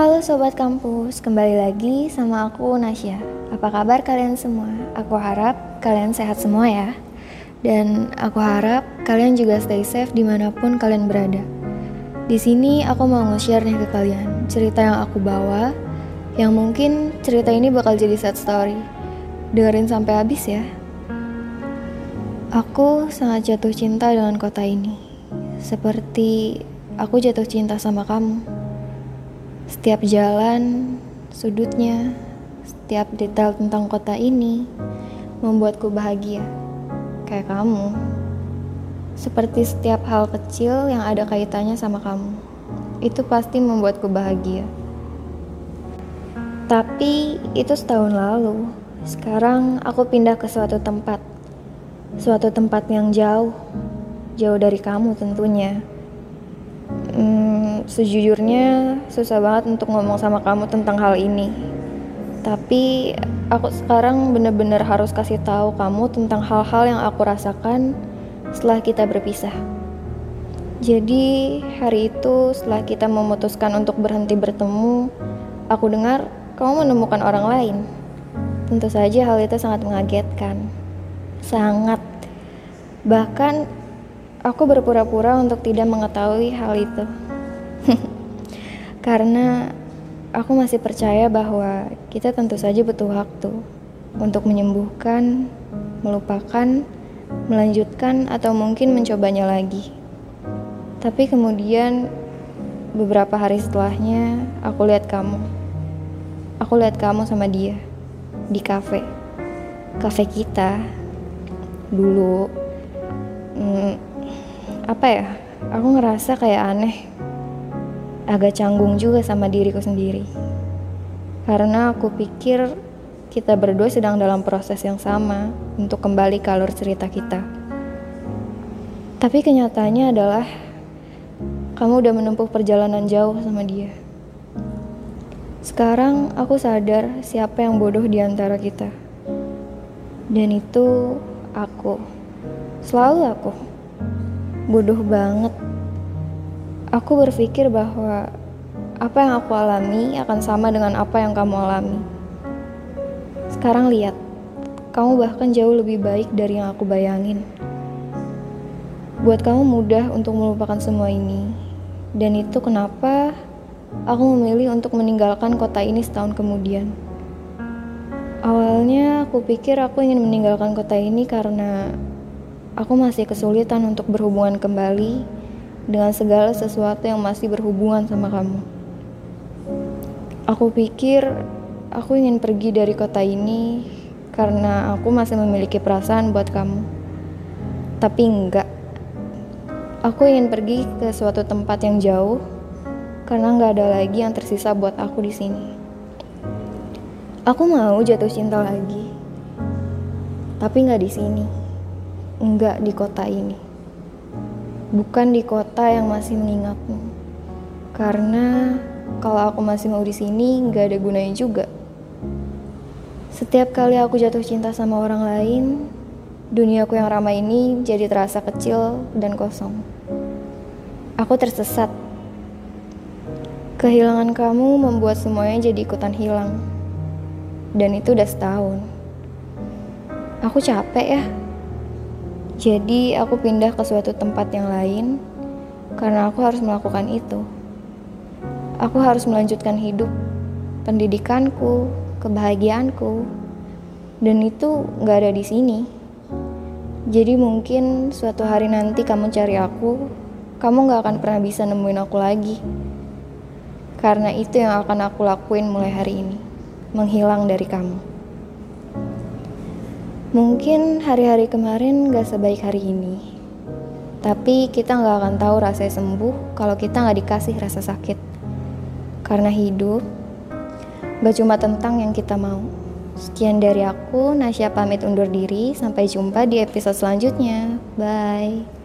Halo Sobat Kampus, kembali lagi sama aku Nasya. Apa kabar kalian semua? Aku harap kalian sehat semua ya. Dan aku harap kalian juga stay safe di mana pun kalian berada. Di sini aku mau nge-share nih ke kalian Cerita yang aku bawa Yang mungkin cerita ini bakal jadi sad story. Dengerin sampai habis ya. Aku sangat jatuh cinta dengan kota ini. Seperti aku jatuh cinta sama kamu setiap jalan, sudutnya, setiap detail tentang kota ini membuatku bahagia. Kayak kamu. Seperti setiap hal kecil yang ada kaitannya sama kamu. Itu pasti membuatku bahagia. Tapi itu setahun lalu. Sekarang aku pindah ke suatu tempat. Suatu tempat yang jauh. Jauh dari kamu tentunya. Hmm, sejujurnya susah banget untuk ngomong sama kamu tentang hal ini. Tapi aku sekarang bener-bener harus kasih tahu kamu tentang hal-hal yang aku rasakan setelah kita berpisah. Jadi hari itu setelah kita memutuskan untuk berhenti bertemu, aku dengar kamu menemukan orang lain. Tentu saja hal itu sangat mengagetkan. Sangat. Bahkan Aku berpura-pura untuk tidak mengetahui hal itu. Karena aku masih percaya bahwa kita tentu saja butuh waktu untuk menyembuhkan, melupakan, melanjutkan, atau mungkin mencobanya lagi. Tapi kemudian beberapa hari setelahnya aku lihat kamu. Aku lihat kamu sama dia di kafe. Kafe kita dulu. Hmm, apa ya aku ngerasa kayak aneh agak canggung juga sama diriku sendiri. Karena aku pikir kita berdua sedang dalam proses yang sama untuk kembali ke alur cerita kita. Tapi kenyataannya adalah kamu udah menempuh perjalanan jauh sama dia. Sekarang aku sadar siapa yang bodoh di antara kita. Dan itu aku. Selalu aku. Bodoh banget. Aku berpikir bahwa apa yang aku alami akan sama dengan apa yang kamu alami. Sekarang lihat, kamu bahkan jauh lebih baik dari yang aku bayangin. Buat kamu mudah untuk melupakan semua ini, dan itu kenapa aku memilih untuk meninggalkan kota ini setahun kemudian. Awalnya aku pikir aku ingin meninggalkan kota ini karena aku masih kesulitan untuk berhubungan kembali dengan segala sesuatu yang masih berhubungan sama kamu. Aku pikir aku ingin pergi dari kota ini karena aku masih memiliki perasaan buat kamu. Tapi enggak. Aku ingin pergi ke suatu tempat yang jauh karena nggak ada lagi yang tersisa buat aku di sini. Aku mau jatuh cinta lagi, tapi nggak di sini enggak di kota ini. Bukan di kota yang masih mengingatmu. Karena kalau aku masih mau di sini, nggak ada gunanya juga. Setiap kali aku jatuh cinta sama orang lain, duniaku yang ramai ini jadi terasa kecil dan kosong. Aku tersesat. Kehilangan kamu membuat semuanya jadi ikutan hilang. Dan itu udah setahun. Aku capek ya jadi aku pindah ke suatu tempat yang lain karena aku harus melakukan itu. Aku harus melanjutkan hidup, pendidikanku, kebahagiaanku, dan itu gak ada di sini. Jadi mungkin suatu hari nanti kamu cari aku, kamu gak akan pernah bisa nemuin aku lagi. Karena itu yang akan aku lakuin mulai hari ini, menghilang dari kamu. Mungkin hari-hari kemarin gak sebaik hari ini, tapi kita gak akan tahu rasanya sembuh kalau kita gak dikasih rasa sakit. Karena hidup gak cuma tentang yang kita mau. Sekian dari aku, Nasya pamit undur diri. Sampai jumpa di episode selanjutnya. Bye.